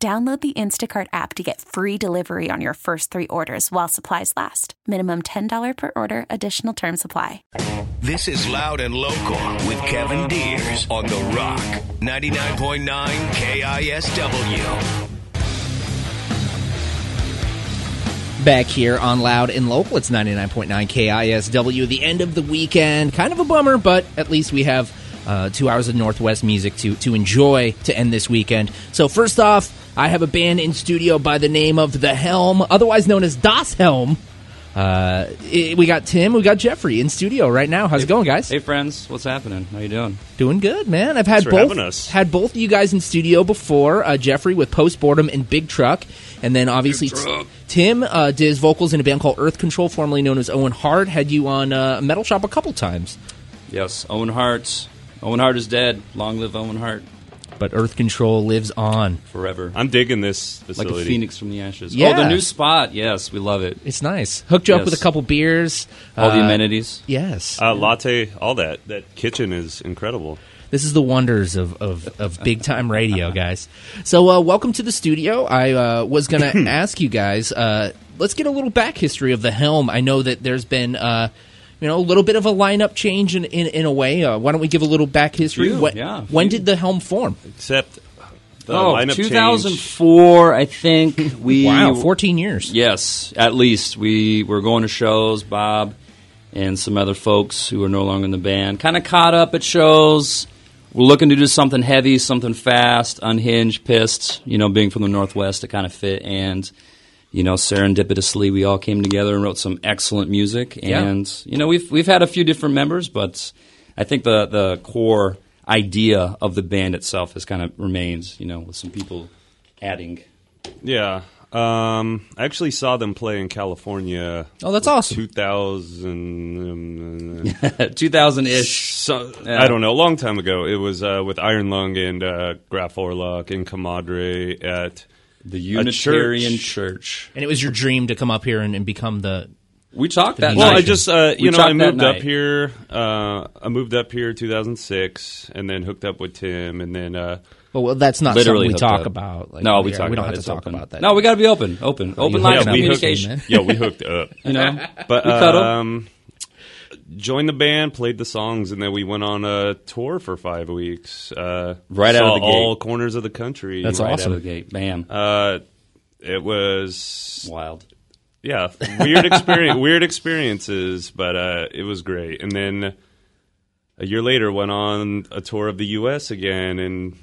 Download the Instacart app to get free delivery on your first three orders while supplies last. Minimum $10 per order, additional term supply. This is Loud and Local with Kevin Deers on The Rock, 99.9 KISW. Back here on Loud and Local, it's 99.9 KISW. The end of the weekend. Kind of a bummer, but at least we have uh, two hours of Northwest music to, to enjoy to end this weekend. So, first off, I have a band in studio by the name of The Helm, otherwise known as Das Helm. Uh, i- we got Tim, we got Jeffrey in studio right now. How's it going, guys? Hey friends, what's happening? How you doing? Doing good, man. I've had for both us. had both of you guys in studio before. Uh, Jeffrey with Post Boredom and Big Truck, and then obviously t- Tim uh, did his vocals in a band called Earth Control, formerly known as Owen Hart. Had you on uh, Metal Shop a couple times, Yes, Owen Hart. Owen Hart is dead. Long live Owen Hart but Earth Control lives on. forever. I'm digging this facility. like a phoenix from the ashes. Yeah. Oh, the new spot. Yes, we love it. It's nice. Hooked you up with a couple beers. All the Uh, amenities. Yes, Uh, latte, all that. That kitchen is incredible. This is the wonders of, of, of big time radio, guys. So, uh, welcome to the studio. I uh, was going to ask you guys, uh, let's get a little back history of the helm. I know that there's been, uh, you know, a little bit of a lineup change in, in, in a way. Uh, why don't we give a little back history? Few, when yeah, when few. did the helm form? Except the oh, lineup 2004. I think we. Wow, 14 years. Yes, at least we were going to shows. Bob and some other folks who are no longer in the band kind of caught up at shows. We're looking to do something heavy, something fast, unhinged, pissed. You know, being from the Northwest, to kind of fit. And you know, serendipitously, we all came together and wrote some excellent music. Yeah. And you know, we've we've had a few different members, but I think the the core idea of the band itself has kind of remains. You know, with some people adding. Yeah. Um, I actually saw them play in California. Oh, that's awesome. 2000. Um, 2000 ish. so, Yeah. I don't know. A long time ago. It was uh, with Iron Lung and uh, Graf Orlock and Comadre at The Unitarian church. Church. And it was your dream to come up here and, and become the. We talked that Well, night. I just uh, We you know I moved up night. here. Uh, I moved up here 2006, and then hooked up with Tim, and then uh, Well, well that's not Literally something we talk up. about. Like, no, we yeah, talk We don't about have it. to talk open. about that. No, we got to be open. Open. Open line hooked of hooked, communication. yeah, we hooked up. You know? But We cuddle. um, joined the band, played the songs, and then we went on a tour for five weeks. Uh, Right out of the gate, all corners of the country. That's right awesome. out of the gate. Bam. Uh, it was Wild. yeah, weird experience, weird experiences, but uh, it was great. And then a year later, went on a tour of the U.S. again, and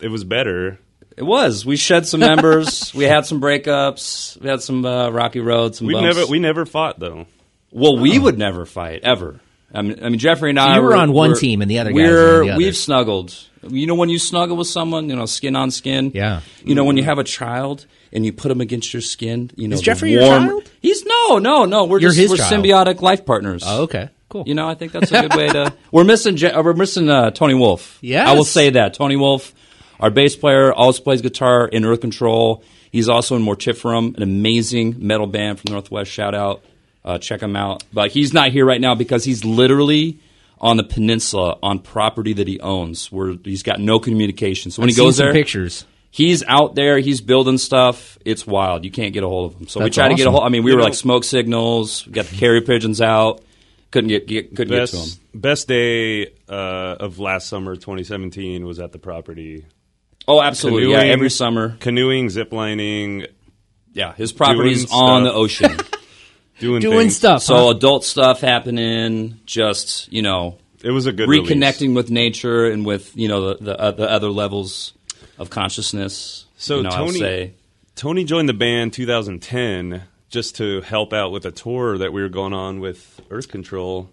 it was better. It was. We shed some members. we had some breakups. We had some uh, rocky roads. Some We never we never fought though. Well, we would never fight ever. I mean, I mean Jeffrey and I. you were were- on one we're- team and the other guys were We're on the other. we've snuggled. You know when you snuggle with someone, you know, skin on skin. Yeah. You know when you have a child and you put him against your skin. You know, Is the Jeffrey your child? He's no, no, no. We're You're just his we're child. symbiotic life partners. Oh, okay. Cool. You know, I think that's a good way to. We're missing. Je- uh, we're missing uh, Tony Wolf. Yes. I will say that Tony Wolf, our bass player, also plays guitar in Earth Control. He's also in Mortiferum, an amazing metal band from Northwest. Shout out, uh, check him out. But he's not here right now because he's literally on the peninsula on property that he owns, where he's got no communication. So when I've he goes seen some there, pictures. He's out there. He's building stuff. It's wild. You can't get a hold of him. So we That's try to get a hold. I mean, we You were know- like smoke signals. We got the carrier pigeons out. Couldn't get, get couldn't get to him. Best best day uh, of last summer, 2017, was at the property. Oh, absolutely. Yeah, every summer. Canoeing, ziplining, Yeah, his property's Doing on stuff. the ocean. doing Doing things. stuff. so huh? adult stuff happening. Just you know, It was a good reconnecting release. with nature and with you know the the, uh, the other levels of consciousness. So you know, Tony- say Tony joined the band 2010 just to help out with a tour that we were going on with Earth Control,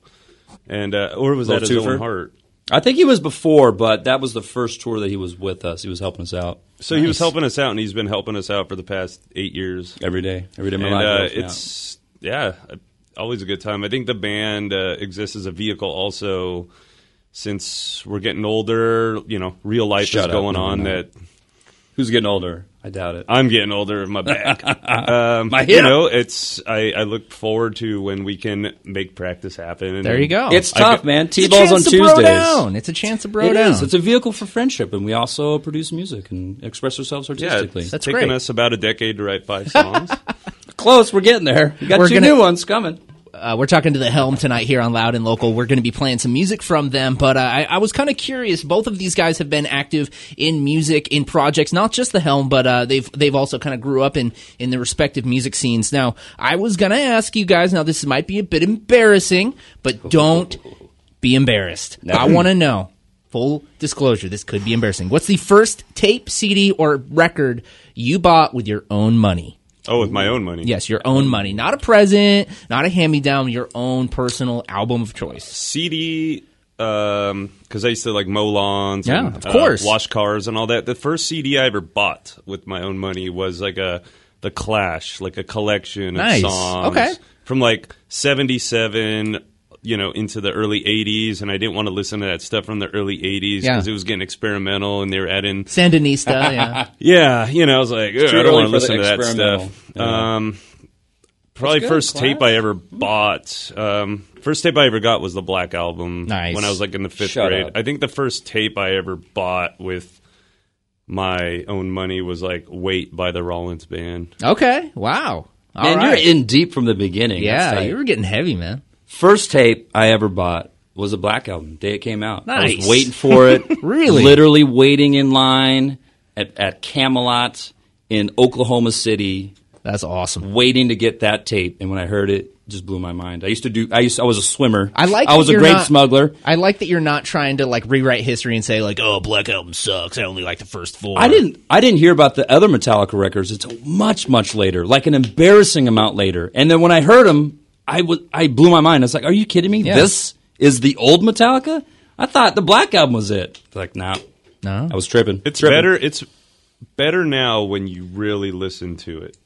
and uh, or was that his Little own twofer? heart? I think he was before, but that was the first tour that he was with us. He was helping us out So he was helping us out, and he's been helping us out for the past eight years. every day. Every day of my and life. uh, helping out. it's yeah, always a good time. I think the band uh, exists as a vehicle also. Since we're getting older, you know, real life Shut is up. going No, on. no. That who's getting older? I doubt it. I'm getting older. In my back. um, My You know, it's I, I look forward to when we can make practice happen. And There you go. It's I tough, get- man. It's a T-balls on chance to bro Tuesdays. down. It's a chance to bro It down. is. It's a vehicle for friendship, and we also produce music and express ourselves Yeah, artistically. it's That's taken great. us about a decade to write five songs. Close. We're getting there. We got We're 2 gonna- new ones coming. uh, we're talking to the Helm tonight here on Loud and Local. We're going to be playing some music from them, but uh, I, I was kind of curious. Both of these guys have been active in music in projects, not just the Helm, but uh, they've they've also kind of grew up in in the respective music scenes. Now, I was going to ask you guys. Now, this might be a bit embarrassing, but don't be embarrassed. I want to know. Full disclosure, this could be embarrassing. What's the first tape, CD, or record you bought with your own money? Oh, with my own money. Yes, your own money, not a present, not a hand-me-down, your own personal album of choice. CD because I used to like mow lawns, Yeah, and, of course. uh, wash cars and all that. The first CD I ever bought with my own money was like a the Clash, like a collection Nice. of songs Okay. from like '77, you know, into the early '80s, and I didn't want to listen to that stuff from the early '80s Yeah. because it was getting experimental, and they were adding Sandinista, yeah. yeah, you know, I was like, I don't want to listen to that stuff. Yeah. Um, probably good, first Clash. tape I ever bought. Um, first tape I ever got was the Black Album. Nice. When I was like in the fifth Shut grade. up. I think the first tape I ever bought with my own money was like "Weight" by the Rollins Band. Okay, wow. All Man, right. you're in deep from the beginning. Yeah, you were getting heavy, man. First tape I ever bought was a Black Album. The Day it came out. I Nice. was waiting for it. Really? Literally waiting in line at, at Camelot in Oklahoma City, That's awesome. waiting to get that tape. And when I heard it, it just blew my mind. I used to do. I used. I was a swimmer. I like. I was a great smuggler. I like that you're not trying to like rewrite history and say like, "Oh, Black Album sucks. I only like the first four. I didn't. I didn't hear about the other Metallica records until much, much later, like an embarrassing amount later. And then when I heard them, I was. I blew my mind. I was like, "Are you kidding me? Yeah. This is the old Metallica? I thought the Black Album was it." Like, nah, No. I was tripping. It's Tripping. better. It's better now when you really listen to it.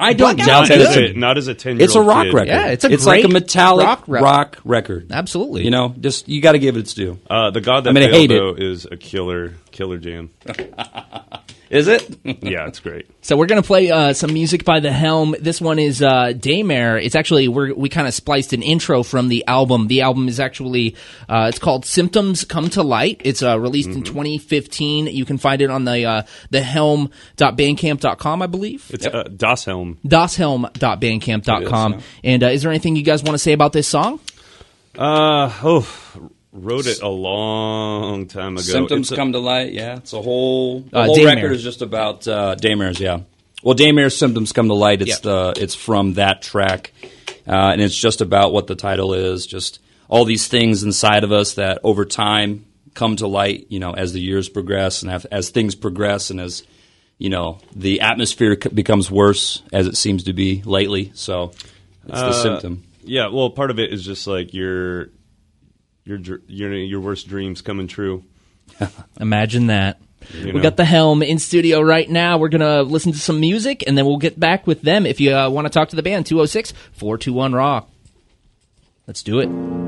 I don't Black doubt Not Album as a, not as a ten. It's a rock record. Yeah, it's a it's like a great metallic rock rock, rec- record. Absolutely. You know, just you got to give it its due. Uh, the God that I mean, I hate though is a killer killer jam. Is it? yeah, it's great. So we're gonna play uh, some music by the Helm. This one is uh, Daymare. It's actually we're, we kind of spliced an intro from the album. The album is actually uh, it's called Symptoms Come to Light. It's uh, released in 2015. You can find it on the uh, the helm.bandcamp.com, I believe. It's uh, Das Helm. dashelm.bandcamp.com. It is, And uh, is there anything you guys want to say about this song? Uh oh, wrote it a long time ago. Symptoms a- come to light. Yeah, it's a whole. The Uh, whole Daymare. record is just about uh, Daymare's. Yeah. Well, Daymare's symptoms come to light. It's Yep. the it's from that track, uh, and it's just about what the title is. Just all these things inside of us that over time come to light. You know, as the years progress and have, as things progress, and as you know the atmosphere becomes worse as it seems to be lately. So it's the Uh, symptom. Yeah, well, part of it is just like your your your your worst dreams coming true. Imagine that. You We got the helm in studio right now. We're going to listen to some music and then we'll get back with them. If you uh, want to talk to the band, 206 421 Rock. Let's do it.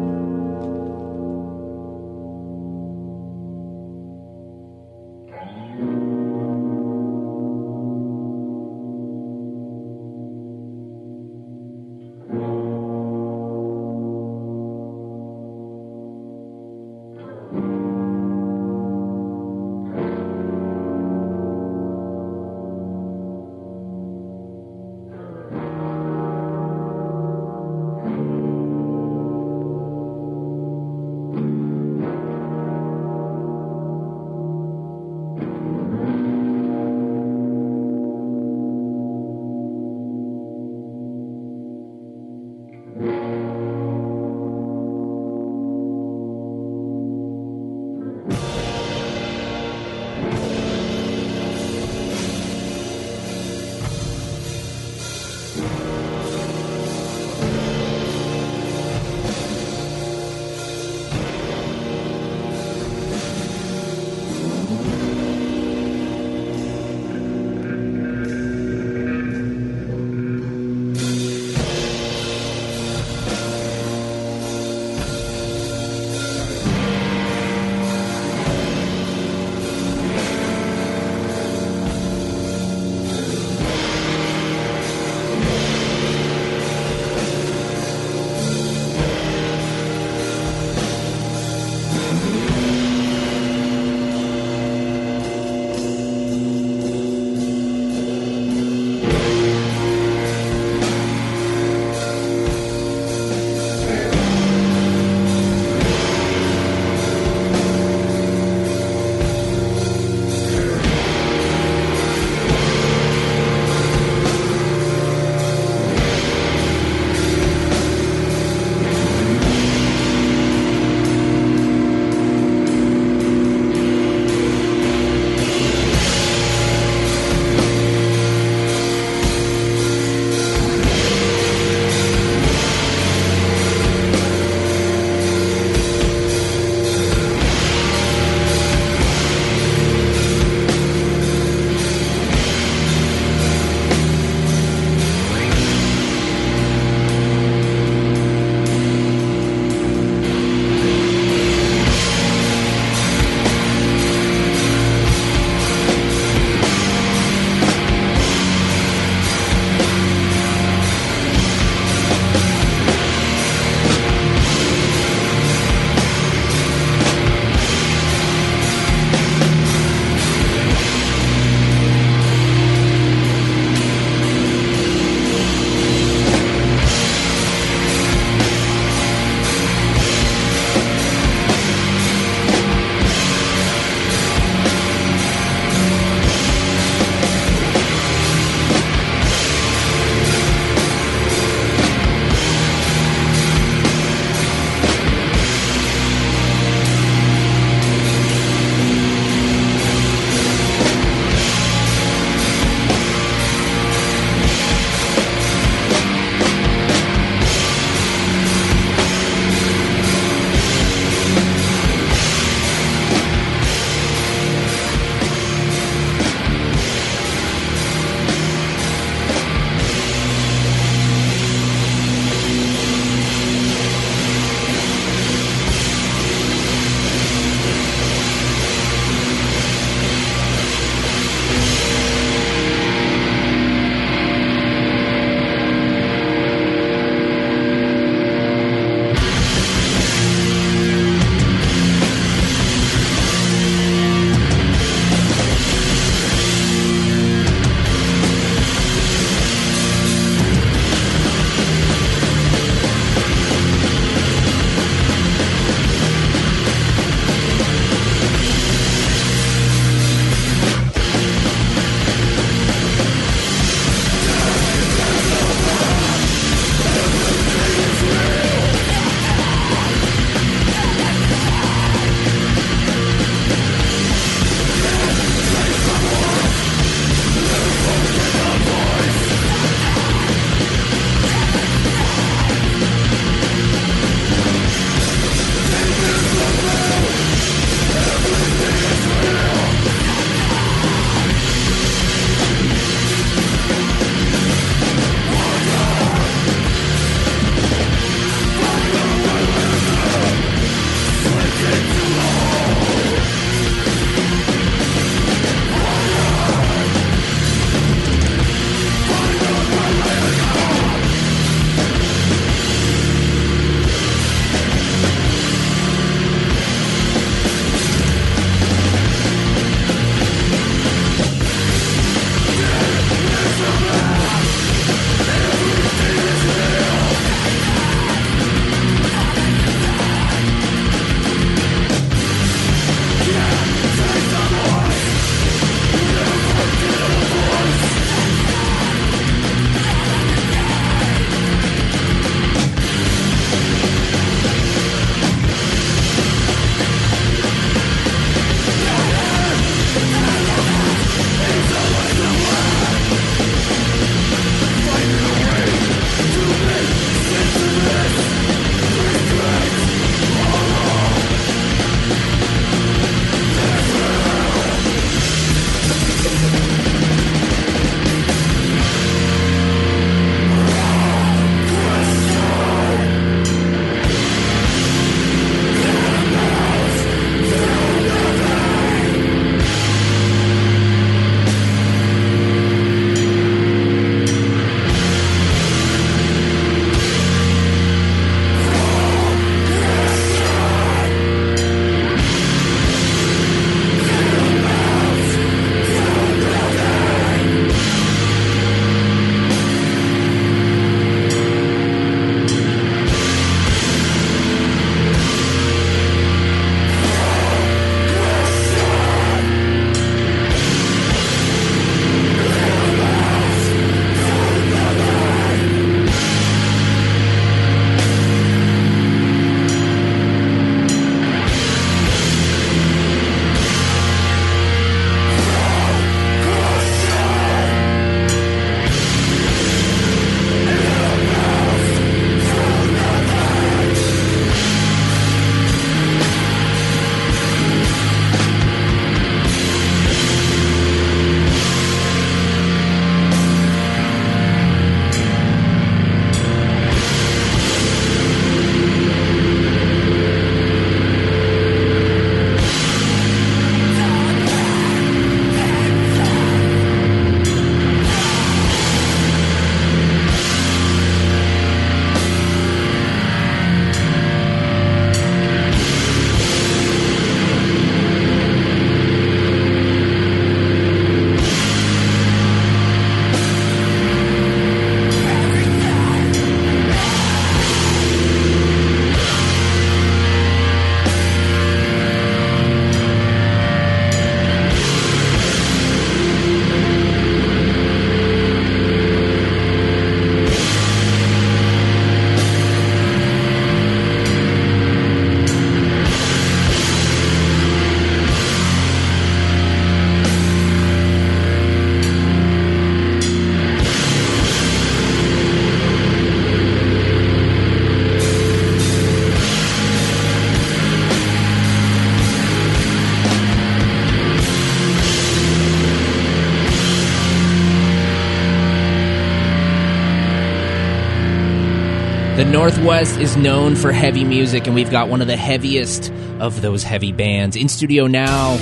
Northwest is known for heavy music, and we've got one of the heaviest of those heavy bands in studio now.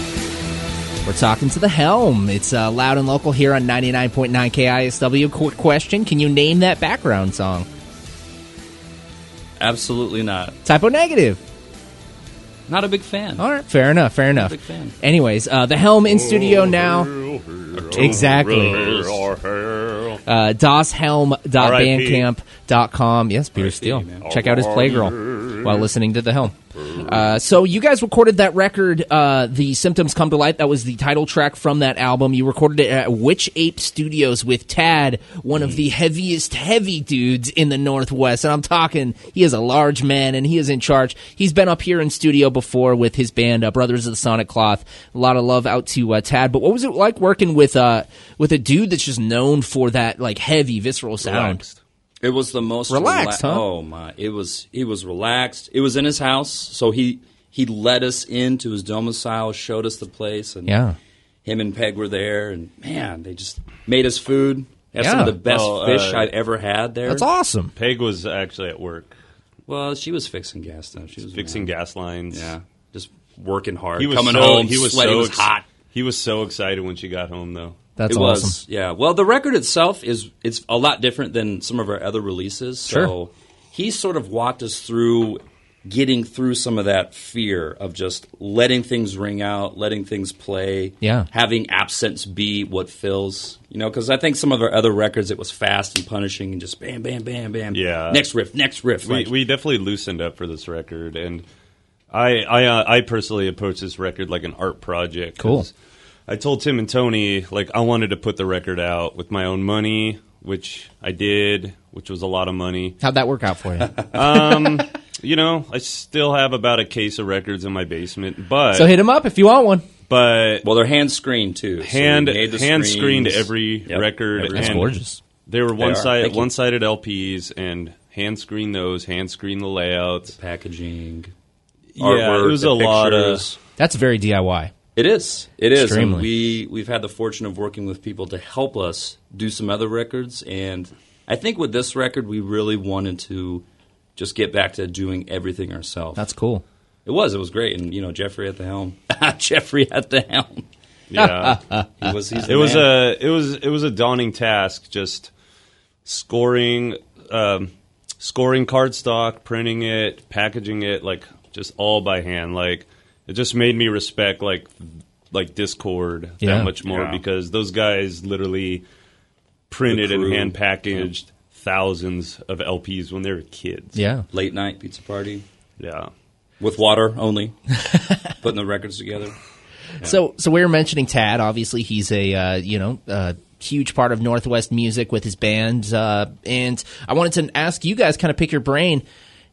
We're talking to the Helm. It's uh, loud and local here on 99.9 KISW. Quick question Can you name that background song? Absolutely not. Type O Negative. Not a big fan. All right, fair enough, fair enough. big fan. Anyways, uh, the Helm in studio now. Exactly. Uh, DasHelm.bandcamp.com. Yes, Peter Steele. Check out his Playgirl while listening to The Helm. Uh, so you guys recorded that record, uh, The Symptoms Come to Light. That was the title track from that album. You recorded it at Witch Ape Studios with Tad, one of the heaviest heavy dudes in the Northwest. And I'm talking, he is a large man and he is in charge. He's been up here in studio before with his band, uh, Brothers of the Sonic Cloth. A lot of love out to uh, Tad. But what was it like working with uh, with a dude that's just known for that like heavy, visceral sound? Relaxed. It was the most Relaxed, rela- huh? Oh my! It was. He was relaxed. It was in his house, so he he led us into his domicile, showed us the place, and Yeah. him and Peg were there, and man, they just made us food. Had some of the best Oh, fish uh, I'd ever had there. That's awesome. Peg was actually at work Well, she was fixing gas though. She was fixing around. gas lines. Yeah, just working hard. He was coming so, home. He was sweaty, so it was hot. He was so excited when she got home, though. That's it awesome. was, yeah. Well, the record itself is it's a lot different than some of our other releases. So Sure. he sort of walked us through getting through some of that fear of just letting things ring out, letting things play, Yeah. having absence be what fills. You know, because I think some of our other records it was fast and punishing and just bam, bam, bam, bam. Yeah. Next riff, next riff. We, like- we definitely loosened up for this record, and I I, uh, I personally approach this record like an art project. Cool. I told Tim and Tony like I wanted to put the record out with my own money, which I did, which was a lot of money. How'd that work out for you? Um, you know, I still have about a case of records in my basement, but so hit him up if you want one. but well, they're hand screened too. So hand made the hand screened every Yep, record. every- That's gorgeous. They were one are. side one sided LPs and hand screen those, hand screen the layouts. packaging. Yeah, it was the a lot of. That's very DIY. It is. It is. Extremely. And we we've had the fortune of working with people to help us do some other records, and I think with this record we really wanted to just get back to doing everything ourselves. That's cool. it was. It was great, and you know Jeffrey at the helm. Jeffrey at the helm. yeah. He was. He's it was man. a it was it was a daunting task just scoring um, scoring cardstock, printing it, packaging it like just all by hand. Like it just made me respect like like Dischord Yeah. that much more Yeah. because those guys literally printed and hand packaged thousands of LPs when they were kids. Yeah. late night pizza party Yeah. with water only, putting the records together. So, so we were mentioning Tad. Obviously, he's a uh, you know uh, huge part of Northwest music with his band. Uh, and I wanted to ask you guys, kind of pick your brain.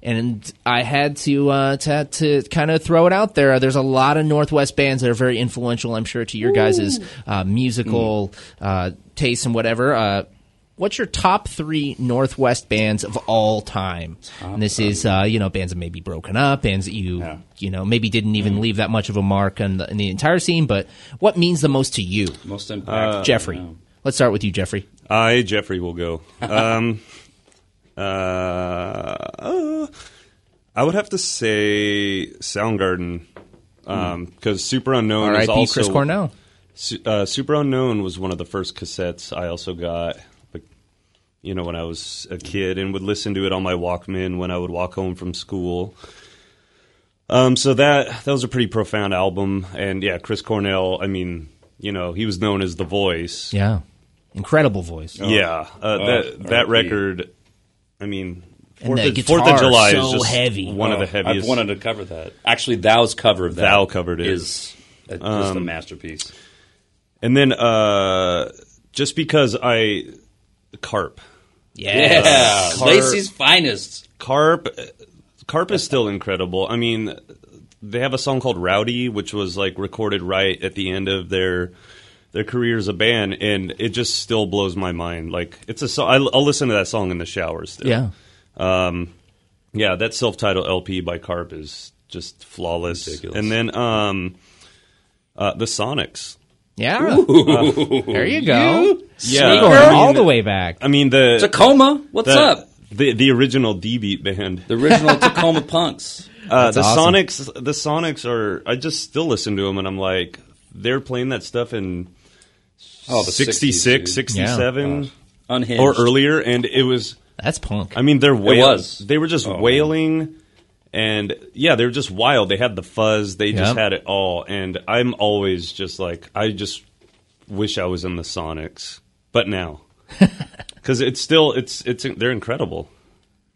And I had to uh, to, to kind of throw it out there. There's a lot of Northwest bands that are very influential, I'm sure, to your guys' uh, musical uh, tastes and whatever. Uh, what's your top three Northwest bands of all time? and this is uh, you know bands that maybe broken up, bands that you Yeah. you know maybe didn't even leave that much of a mark on the, in the entire scene. But what means the most to you, Most impactful. Jeffrey? Let's start with you, Jeffrey. I Jeffrey will go. Um, uh, uh, I would have to say Soundgarden because Superunknown is R.I.P. also Chris Cornell. Su- uh, Superunknown was one of the first cassettes I also got. Like, you know, when I was a kid and would listen to it on my Walkman when I would walk home from school. Um, so that that was a pretty profound album, and yeah, Chris Cornell. I mean, you know, he was known as the voice. Yeah, incredible voice. Yeah, uh, Oh, that that R.I.P. record. I mean, And Fourth the of, Fourth of July so is just heavy. one of the Oh, heaviest. I've wanted to cover that. Actually, Thou's cover of that. Thou covered it. Is a, just a masterpiece. and then uh, just because I Karp, Yes. Yeah, Car- Lacey's finest. Karp, Karp is still incredible. I mean, they have a song called "Rowdy," which was like recorded right at the end of their their career as a band, and it just still blows my mind. Like it's a song. I, I'll listen to that song in the showers. Still. Yeah. yeah, that self-titled LP by Karp is just flawless. Ridiculous. And then um, uh, the Sonics. Yeah. there you go. Yeah, We're going I mean- all the way back. I mean the Tacoma, what's the, up? the the original D beat band. The original Tacoma Punks. Uh, the awesome. Sonics, the Sonics are. I just still listen to them, and I'm like, they're playing that stuff in Oh, the 66, 60s, 67, Unhinged. or earlier, and it was. That's punk. I mean, they're wail- was. They were just Oh, wailing, and yeah, they were just wild. They had the fuzz. They just Yep. had it all. And I'm always just like, I just wish I was in the Sonics, but now because it's still it's it's they're incredible.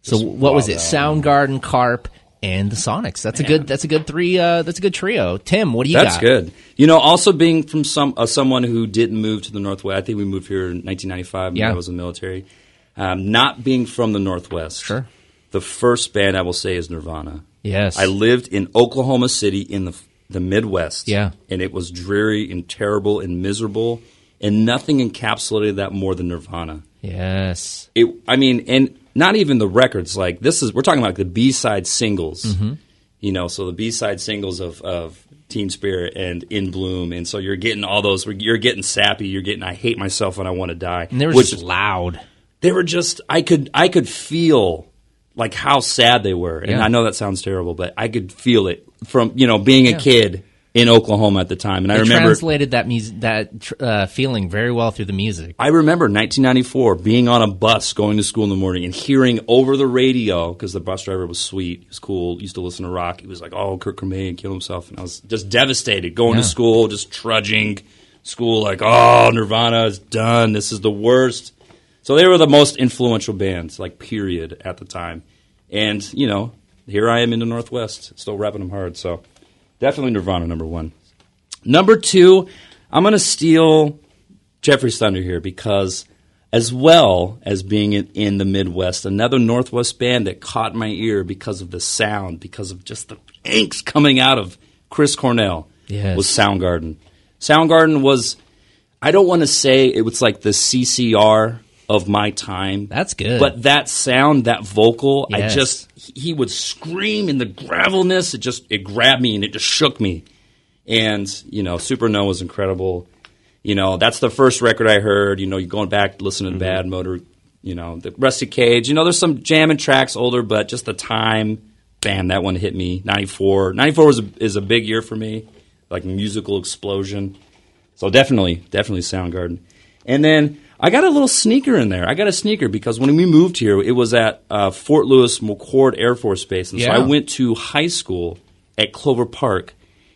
so what was it? Soundgarden, Karp, and the Sonics. That's a good. That's a good three. Uh, that's a good trio. Tim, what do you That's got? good. You know, also being from some uh, someone who didn't move to the Northwest. I think we moved here in 1995 when Yeah. I was in the military. Um, not being from the Northwest. Sure. The first band I will say is Nirvana. Yes. I lived in Oklahoma City in the the Midwest. Yeah. And it was dreary and terrible and miserable, and nothing encapsulated that more than Nirvana. yes. It, I mean, and not even the records. Like this is we're talking about like the B side singles. Mm-hmm. You know, so the B side singles of of Teen Spirit and In Bloom, and so you're getting all those. You're getting sappy. You're getting I hate myself and I want to die. And they were which just loud. they were just I could I could feel like how sad they were, and Yeah. I know that sounds terrible, but I could feel it from you know being a kid in Oklahoma at the time, and I remember translated that music, that uh, feeling very well through the music. I remember 1994 being on a bus going to school in the morning and hearing over the radio because the bus driver was sweet, he was cool, used to listen to rock. He was like, "Oh, Kurt Cobain killed himself," and I was just devastated going Yeah. to school, just trudging school, like, "Oh, Nirvana is done. This is the worst." So they were the most influential bands, like period, at the time. And you know, here I am in the Northwest, still rapping them hard. So definitely Nirvana number one. Number two, I'm going to steal Jeffrey's Thunder here because, as well as being in, in the Midwest, another Northwest band that caught my ear because of the sound, because of just the angst coming out of Chris Cornell, Yes. was Soundgarden. Soundgarden was, I don't want to say it was like the CCR of my time. That's good. But that sound, that vocal, Yes. I just, he would scream in the gravelness. It just, it grabbed me and it just shook me. And, you know, Supernova was incredible. You know, that's the first record I heard. You know, you're going back, listening to mm-hmm. Bad Motor, you know, the Rusty Cage. You know, there's some jamming tracks older, but just the time, bam, that one hit me. 94. 94 was a, is a big year for me, like musical explosion. So definitely, definitely Soundgarden. And then I got a little sneaker in there. I got a sneaker because when we moved here, it was at uh, Fort Lewis McChord Air Force Base. And so I went to high school at Clover Park.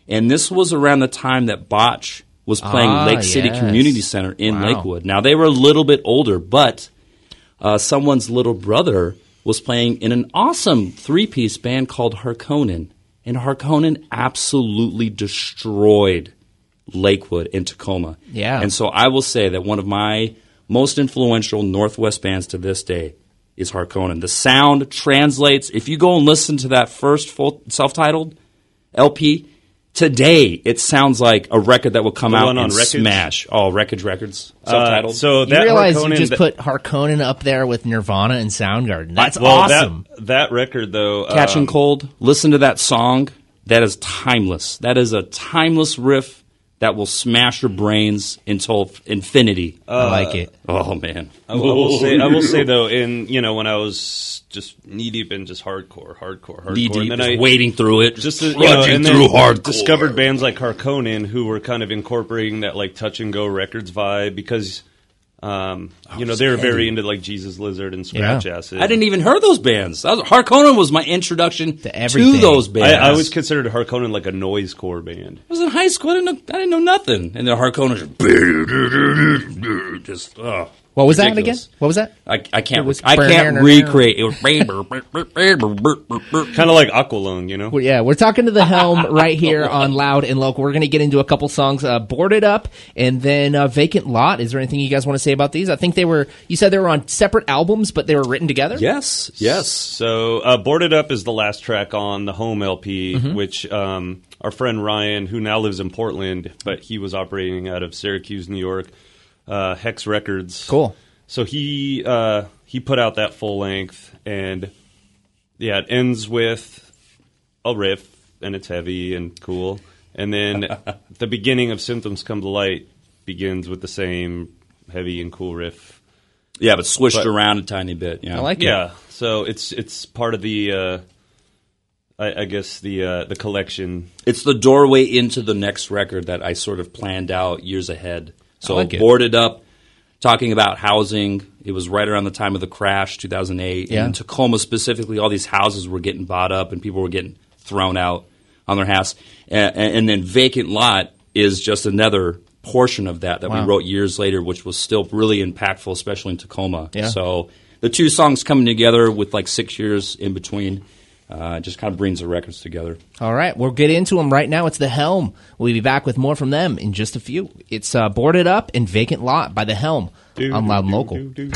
And this was around the time that Botch was playing Ah, Lake City yes. Community Center in Wow. Lakewood. Now, they were a little bit older, but uh, someone's little brother was playing in an awesome three piece band called Harkonnen. And Harkonnen absolutely destroyed Lakewood and Tacoma. Yeah. And so I will say that one of my most influential Northwest bands to this day is Harkonnen. The sound translates. If you go and listen to that first full self-titled LP, today it sounds like a record that will come The out on and Wreckage? smash. Oh, Wreckage Records Uh, self-titled. so you that realize you just that- put Harkonnen up there with Nirvana and Soundgarden. That's well, awesome. That, that record though, Catching um, Cold. Listen to that song. That is timeless. That is a timeless riff that will smash your brains until infinity. I like it. oh man. I will, I will say, I will say though, in you know when I was just knee deep in just hardcore, hardcore, hardcore, Knee and then just I wading through it, just you know, trudging and through then hardcore. discovered bands like Harkonnen who were kind of incorporating that like touch and go records vibe because. Um, you know, they were very into like Jesus Lizard and Scratch Yeah. Acid. I didn't even hear those bands. That was, Harkonnen was my introduction To everything. those bands. I, I always considered Harkonnen like a noise core band. I was in high school. I didn't know, I didn't know nothing. And the Harkonnen just, just oh, What was that again? What was that? I, I can't. Was I can't recreate. It was Kind of like Aqualung, you know? Well, yeah, we're talking to the helm right here on Loud and Local. We're going to get into a couple songs, uh, Boarded Up and then uh, Vacant Lot. Is there anything you guys want to say about these? I think they were, you said they were on separate albums, but they were written together? yes, yes. So, uh, Boarded Up is the last track on the home LP, Mm-hmm. which um, our friend Ryan, who now lives in Portland, but he was operating out of Syracuse, New York, uh, Hex Records. Cool. So he uh, he put out that full length, and yeah, it ends with a riff, and it's heavy and cool, and then the beginning of Symptoms Come to Light begins with the same heavy and cool riff, Yeah, but swished But- around a tiny bit. Yeah, I like it. Yeah, so it's it's part of the, uh, I, I guess the uh, the collection. It's the doorway into the next record that I sort of planned out years ahead. So like boarded up, talking about housing. It was right around the time of the crash, 2008. Yeah. And in Tacoma specifically, all these houses were getting bought up and people were getting thrown out on their house. And, and then Vacant Lot is just another portion of that that Wow. we wrote years later, which was still really impactful, especially in Tacoma. Yeah. So the two songs coming together with like six years in between uh, just kind of brings the records together. All right, we'll get into them right now. It's The Helm. We'll be back with more from them in just a few. It's uh, Boarded Up and Vacant Lot by The Helm on Loud and Local. Kevin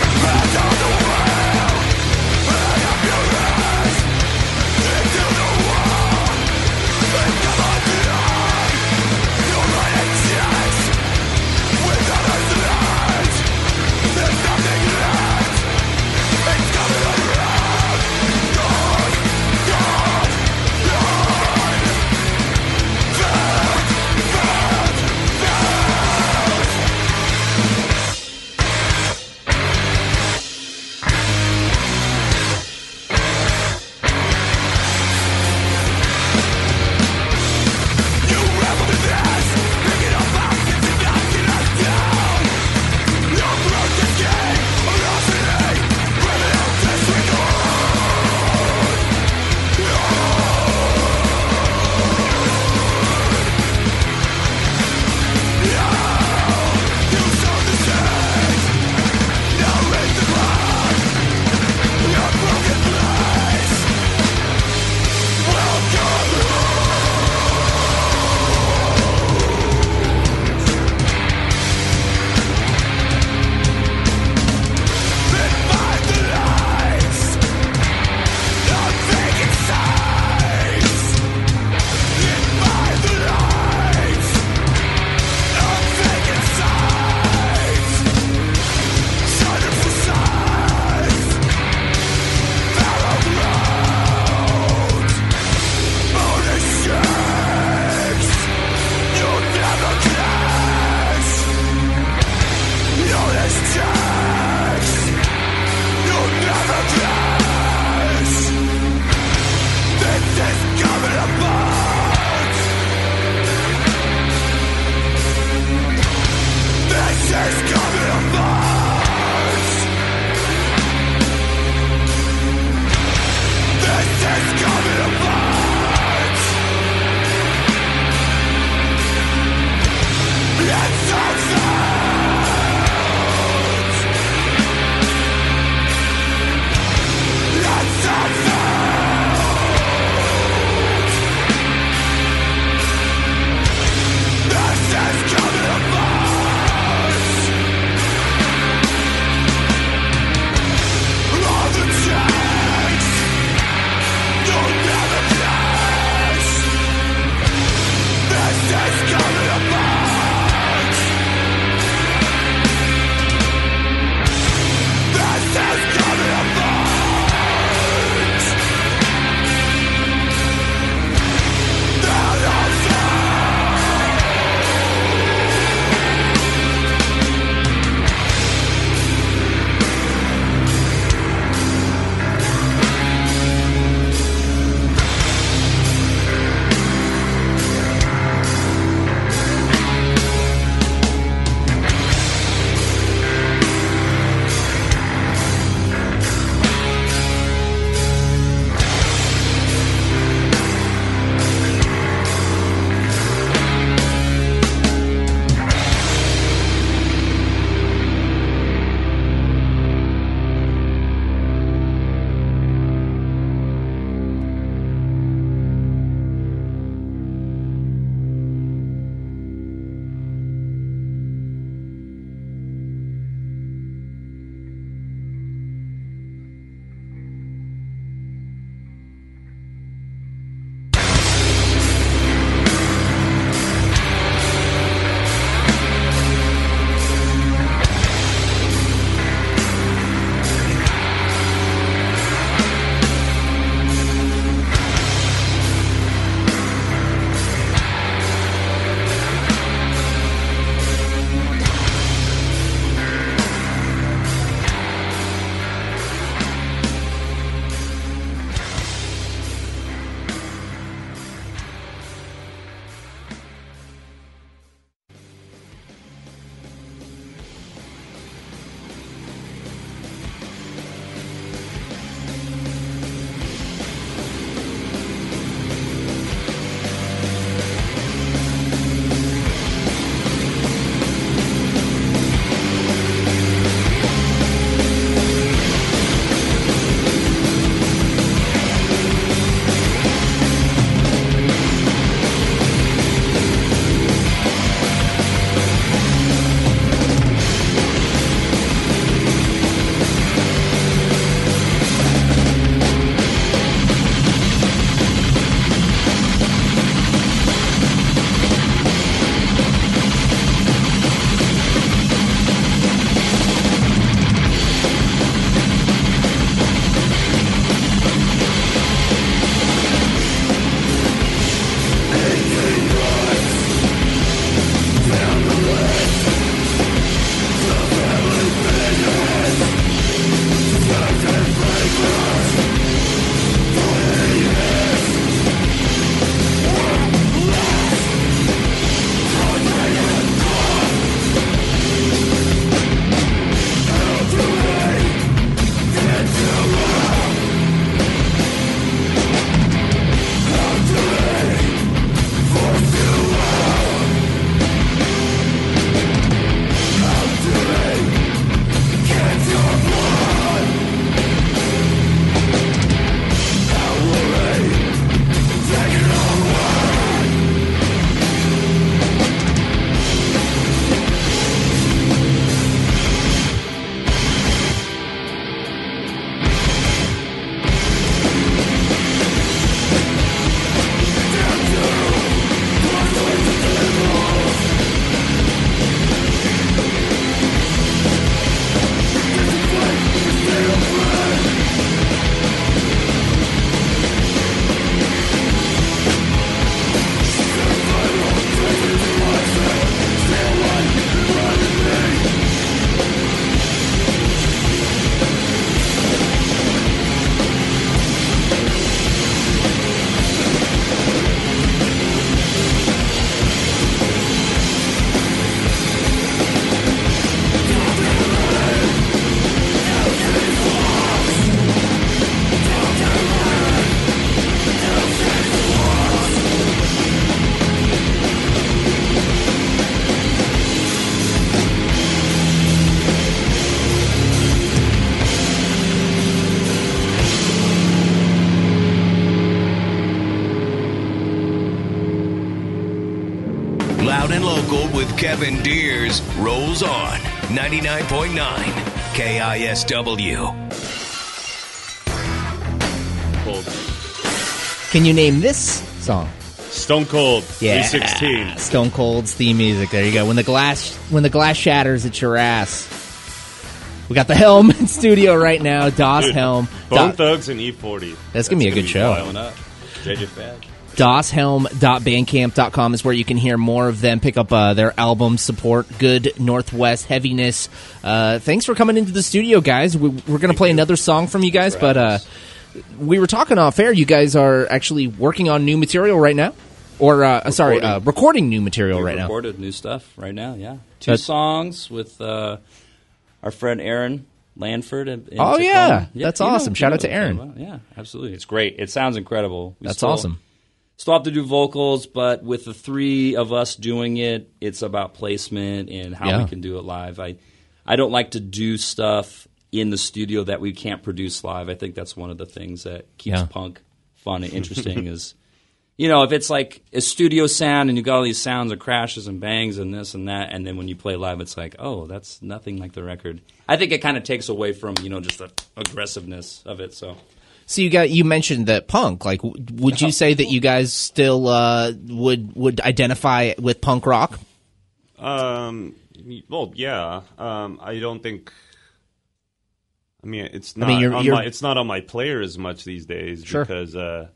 99.9 KISW. Cold. Can you name this song? Stone Cold. Yeah, 316. Stone Cold's theme music. There you go. When the glass when the glass shatters at your ass. We got the Helm in studio right now. Doss Dude, Helm. Bone Do- Thugs and E40. That's gonna be a good show. JJ Fad. DasHelm.bandcamp.com is where you can hear more of them. Pick up uh, their album, support good Northwest heaviness. Uh, thanks for coming into the studio, guys. We, we're going to play another song from you guys, but uh, we were talking off air. You guys are actually working on new material right now, or uh, sorry, Recording. uh, recording new material We right now. recorded new stuff right now. Yeah, two That's- songs with uh, our friend Aaron Lanford. In, in Oh, Tacoma. yeah. That's you know- awesome. Shout out to Aaron. Yeah, absolutely. It's great. It sounds incredible. We That's still- awesome. Still have to do vocals, but with the three of us doing it, it's about placement and how Yeah. we can do it live. I, I don't like to do stuff in the studio that we can't produce live. I think that's one of the things that keeps Yeah. punk fun and interesting. is you know if it's like a studio sound and you got all these sounds of crashes and bangs and this and that, and then when you play live, it's like oh that's nothing like the record. I think it kind of takes away from you know just the aggressiveness of it. So. So you got you mentioned that punk. Like, would you say that you guys still uh, would would identify with punk rock? Um, well, yeah. Um, I don't think. I mean, it's not. I mean, you're- on you're- my, it's not on my player as much these days Sure. because, uh,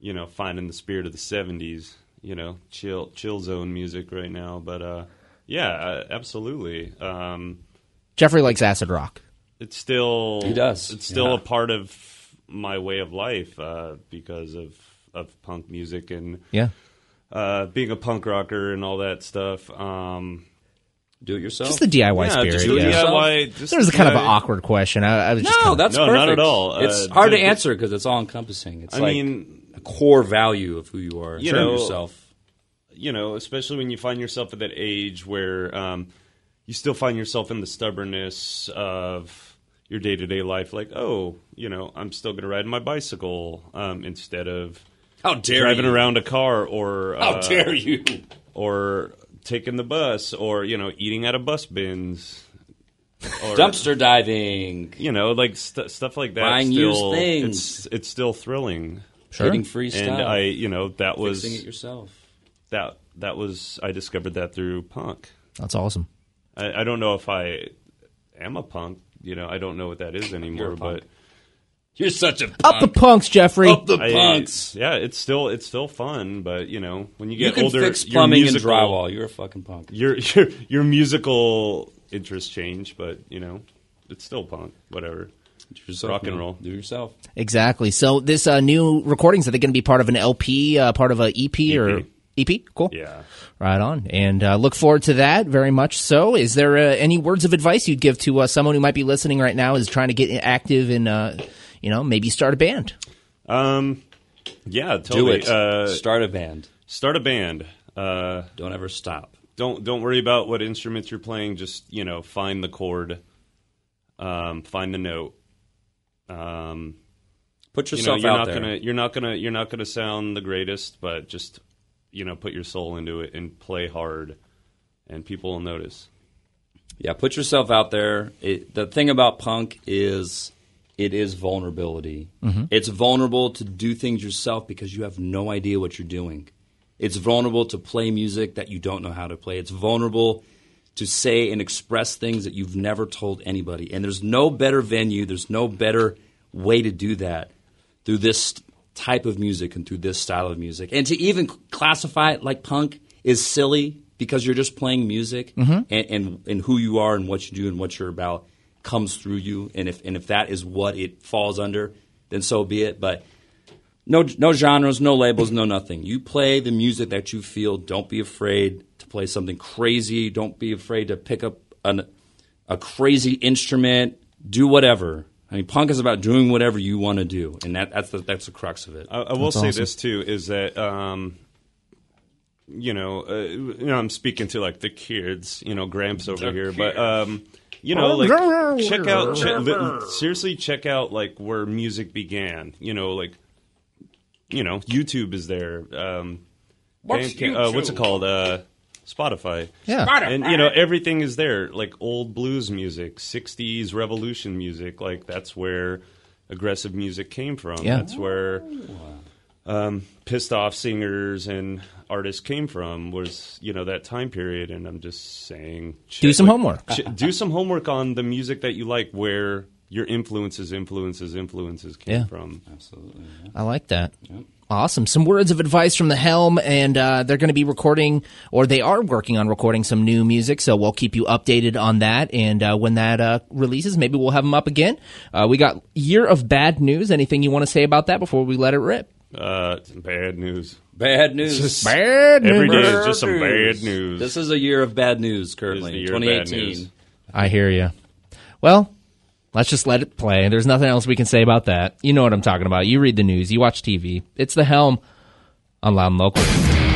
you know, finding the spirit of the '70s. You know, chill, chill zone music right now. But uh, yeah, uh, absolutely. Um, Jeffrey likes acid rock. it's still He does, It's still yeah. a part of my way of life uh, because of of punk music and Yeah. uh, being a punk rocker and all that stuff. Um, Do it yourself. Just the DIY yeah, spirit. just do yeah. DIY. Just There was a the kind of an awkward question. I, I was just no, kind of, that's No, perfect. not at all. It's Uh, hard to answer because it's all encompassing. It's I like mean, a core value of who you are. You Know know- yourself. you know, especially when you find yourself at that age where um, you still find yourself in the stubbornness of your day to day life. Like, oh, you know, I'm still going to ride my bicycle um, instead of How dare driving you? around a car or How uh, dare you? or taking the bus or you know eating out of bus bins. Or, Dumpster diving, you know, like st- stuff like that. Buying still, used things. It's it's still thrilling, Sure. getting free stuff, and I, you know, that was fixing it yourself. that that was I discovered that through punk. that's awesome. I, I don't know if I am a punk. You know, I don't know what that is anymore. You're. But You're such a Up the punk. punks, Jeffrey. Up the I, punks. yeah, it's still it's still fun. But you know, when you You get can older, fix your plumbing and drywall. You're a fucking punk. Your your your musical interests change, but you know, it's still punk. Whatever. Do yourself, Rock and man. roll. Do yourself. Exactly. So this uh, new recordings are they going to be part of an LP, uh, part of a EP, or EP. EP? Cool. Yeah. Right on. And uh, look forward to that very much. So, is there uh, any words of advice you'd give to uh, someone who might be listening right now, is trying to get active and uh, you know maybe start a band? Um. Yeah. Do Totally. it. Uh, Start a band. start a band. Uh, Don't ever stop. don't don't worry about what instruments you're playing. Just you know, find the chord, um, find the note. Um, Put you know, yourself you're out not there. gonna you're not gonna you're not gonna sound the greatest, but just you know, put your soul into it and play hard, and people will notice. Yeah, put yourself out there. It, the thing about punk is it is vulnerability. Mm-hmm. It's vulnerable to do things yourself because you have no idea what you're doing. It's vulnerable to play music that you don't know how to play. It's vulnerable to say and express things that you've never told anybody. And there's no better venue, there's no better way to do that through this type of music and through this style of music. And to even classify it like punk is silly because you're just playing music mm-hmm. and, and, and who you are and what you do and what you're about comes through you. And if, and if that is what it falls under, then so be it. But no, no genres, no labels, no nothing. You play the music that you feel. Don't be afraid to play something crazy. Don't be afraid to pick up an, a crazy instrument. Do whatever. I mean, punk is about doing whatever you want to do, and that, that's the that's the crux of it. I, I will say this too is that um, you know, uh, you know, I'm speaking to like the kids, you know, Gramps over here, but um, you know, like check out, che- li- seriously, check out like where music began. You know, like you know, YouTube is there. Um, What's Bandcamp- uh, what's it called? Uh, Spotify. Yeah. And you know everything is there, like old blues music, '60s revolution music. Like that's where aggressive music came from. Yeah. That's where um, pissed off singers and artists came from. Was you know that time period? And I'm just saying, Do some like, homework. sh- do some homework on the music that you like, where your influences, influences, influences came Yeah. from. Absolutely. yeah. I like that. Awesome. Some words of advice from the helm, and uh, they're going to be recording, or they are working on recording some new music. So we'll keep you updated on that. And uh, when that uh, releases, maybe we'll have them up again. Uh, we got year of bad news. Anything you want to say about that before we let it rip? Uh, some bad news. Bad news. Bad news. Every day is just some bad news. This is a year of bad news It is currently. the year of bad 2018. news. I hear you. Well, let's just let it play. There's nothing else we can say about that. You know what I'm talking about. You read the news. You watch TV. It's the helm on Loud and Local.